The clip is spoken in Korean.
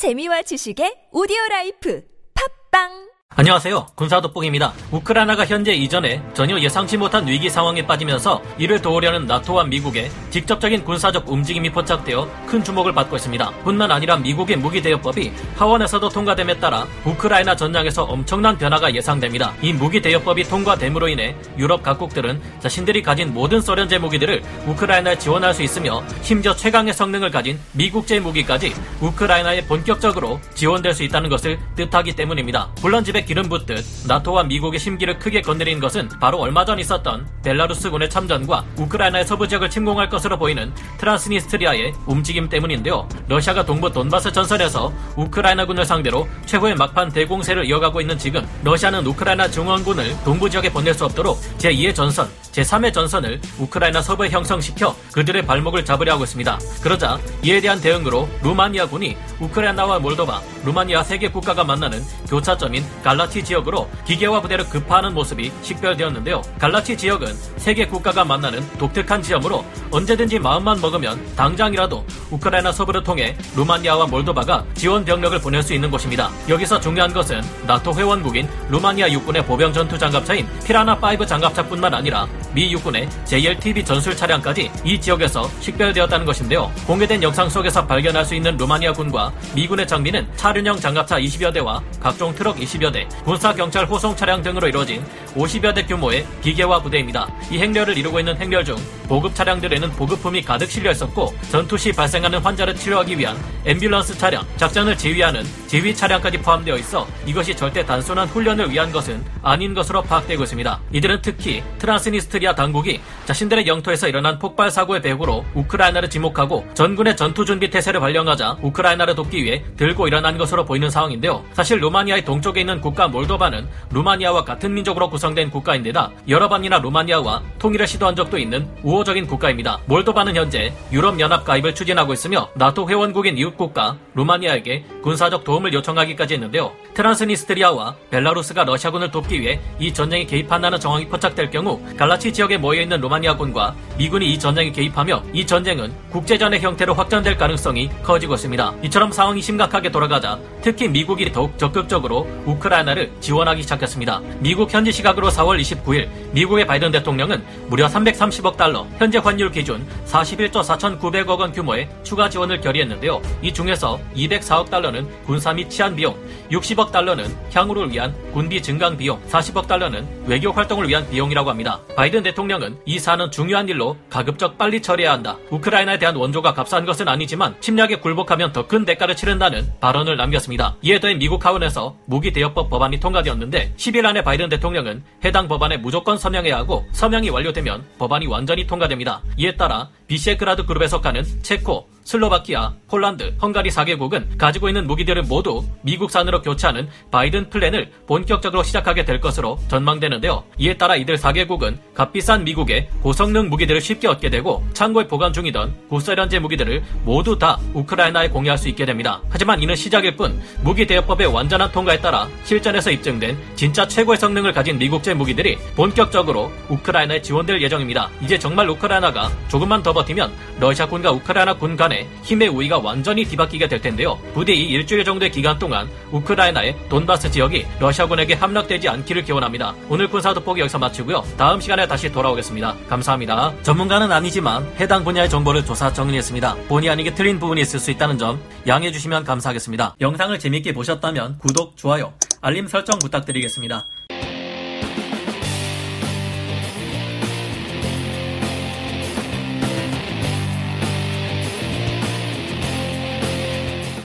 재미와 지식의 오디오 라이프. 팟빵 안녕하세요. 군사 돋보기입니다. 우크라이나가 현재 이전에 전혀 예상치 못한 위기 상황에 빠지면서 이를 도우려는 나토와 미국의 직접적인 군사적 움직임이 포착되어 큰 주목을 받고 있습니다. 뿐만 아니라 미국의 무기 대여법이 하원에서도 통과됨에 따라 우크라이나 전장에서 엄청난 변화가 예상됩니다. 이 무기 대여법이 통과됨으로 인해 유럽 각국들은 자신들이 가진 모든 소련제 무기들을 우크라이나에 지원할 수 있으며 심지어 최강의 성능을 가진 미국제 무기까지 우크라이나에 본격적으로 지원될 수 있다는 것을 뜻하기 때문입니다. 물론 짚에 기름 붓듯 나토와 미국의 심기를 크게 건드린 것은 바로 얼마 전 있었던 벨라루스군의 참전과 우크라이나의 서부 지역을 침공할 것으로 보이는 트란스니스트리아의 움직임 때문인데요. 러시아가 동부 돈바스 전선에서 우크라이나군을 상대로 최후의 막판 대공세를 이어가고 있는 지금 러시아는 우크라이나 증원군을 동부 지역에 보낼 수 없도록 제2의 전선, 제3의 전선을 우크라이나 서부에 형성시켜 그들의 발목을 잡으려 하고 있습니다. 그러자 이에 대한 대응으로 루마니아군이 우크라이나와 몰도바, 루마니아 세 개 국가가 만나는 교차점인 갈라티 지역으로 기계화 부대를 급파하는 모습이 식별되었는데요. 갈라티 지역은 세계 국가가 만나는 독특한 지점으로 언제든지 마음만 먹으면 당장이라도 우크라이나 서부를 통해 루마니아와 몰도바가 지원 병력을 보낼 수 있는 곳입니다. 여기서 중요한 것은 나토 회원국인 루마니아 육군의 보병 전투 장갑차인 피라나 5 장갑차뿐만 아니라 미 육군의 JLTB 전술 차량까지 이 지역에서 식별되었다는 것인데요. 공개된 영상 속에서 발견할 수 있는 루마니아 군과 미군의 장비는 차륜형 장갑차 20여 대와 각종 트럭 20여 대, 군사 경찰 호송 차량 등으로 이루어진 50여 대 규모의 기계화 부대입니다. 이 행렬을 이루고 있는 행렬 중 보급 차량들에는 보급품이 가득 실려 있었고 전투 시 발생하는 환자를 치료하기 위한 앰뷸런스 차량, 작전을 지휘하는 지휘 차량까지 포함되어 있어 이것이 절대 단순한 훈련을 위한 것은 아닌 것으로 파악되고 있습니다. 이들은 특히 트란스니스트리아 당국이 자신들의 영토에서 일어난 폭발 사고의 배후로 우크라이나를 지목하고 전군의 전투 준비 태세를 발령하자 우크라이나를 돕기 위해 들고 일어난 것으로 보이는 상황인데요. 사실 루마니아의 동쪽에 있는 국가 몰도바는 루마니아와 같은 민족으로 구성 된 국가인데다 여러 번이나 루마니아와 통일을 시도한 적도 있는 우호적인 국가입니다. 몰도바는 현재 유럽연합 가입을 추진하고 있으며 나토 회원국인 이웃국가 루마니아에게 군사적 도움을 요청하기까지 했는데요. 트란스니스트리아와 벨라루스가 러시아군을 돕기 위해 이 전쟁에 개입한다는 정황이 포착될 경우 갈라치 지역에 모여있는 루마니아군과 미군이 이 전쟁에 개입하며 이 전쟁은 국제전의 형태로 확전될 가능성이 커지고 있습니다. 이처럼 상황이 심각하게 돌아가자 특히 미국이 더욱 적극적으로 우크라이나를 지원하기 시작했습니다. 미국 현지 시각 으로 4월 29일 미국의 바이든 대통령은 무려 330억 달러, 현재 환율 기준 41조 4,900억 원 규모의 추가 지원을 결의했는데요. 이 중에서 204억 달러는 군사 및 치안 비용, 60억 달러는 향후를 위한 군비 증강 비용, 40억 달러는 외교 활동을 위한 비용이라고 합니다. 바이든 대통령은 이 사안은 중요한 일로 가급적 빨리 처리해야 한다. 우크라이나에 대한 원조가 값싼 것은 아니지만 침략에 굴복하면 더 큰 대가를 치른다는 발언을 남겼습니다. 이에 더해 미국 하원에서 무기 대여법 법안이 통과되었는데 10일 안에 바이든 대통령은 해당 법안에 무조건 서명해야 하고 서명이 완료되면 법안이 완전히 통과됩니다. 이에 따라 비셰그라드 그룹에 속하는 체코, 슬로바키아, 폴란드, 헝가리 4개국은 가지고 있는 무기들을 모두 미국산으로 교체하는 바이든 플랜을 본격적으로 시작하게 될 것으로 전망되는데요. 이에 따라 이들 4개국은 값비싼 미국의 고성능 무기들을 쉽게 얻게 되고 창고에 보관 중이던 구소련제 무기들을 모두 다 우크라이나에 공유할 수 있게 됩니다. 하지만 이는 시작일 뿐 무기 대여법의 완전한 통과에 따라 실전에서 입증된 진짜 최고의 성능을 가진 미국제 무기들이 본격적으로 우크라이나에 지원될 예정입니다. 이제 정말 우크라이나가 조금만 더 버티면 러시아군과 우크라이나 군 간의 힘의 우위가 완전히 뒤바뀌게 될 텐데요. 부디 이 일주일 정도의 기간 동안 우크라이나의 돈바스 지역이 러시아군에게 함락되지 않기를 기원합니다. 오늘 군사 돋보기 여기서 마치고요. 다음 시간에 다시 돌아오겠습니다. 감사합니다. 전문가는 아니지만 해당 분야의 정보를 조사 정리했습니다. 본의 아니게 틀린 부분이 있을 수 있다는 점 양해해 주시면 감사하겠습니다. 영상을 재밌게 보셨다면 구독, 좋아요, 알림 설정 부탁드리겠습니다.